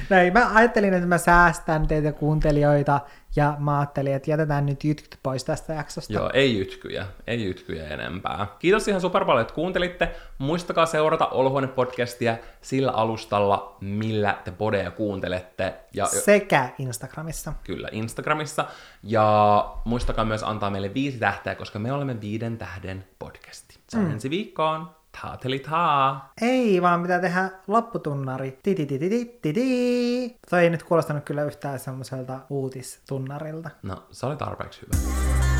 Näin, mä ajattelin, että mä säästän teitä kuuntelijoita, ja mä ajattelin, että jätetään nyt jytkyt pois tästä jaksosta. Joo, ei jytkyjä, ei jytkyjä enempää. Kiitos ihan super paljon, että kuuntelitte. Muistakaa seurata Olohuone-podcastia sillä alustalla, millä te podeja kuuntelette. Ja Sekä Instagramissa. kyllä Instagramissa. Ja muistakaa myös antaa meille viisi tähteä, koska me olemme viiden tähden podcasti. Se on mm. ensi viikkoon. Taateli taa. Ei, vaan pitää tehdä lopputunnari. Titititititi. Toi ei nyt kuulostanut kyllä yhtään semmoiselta uutistunnarilta. No, se oli tarpeeksi hyvä.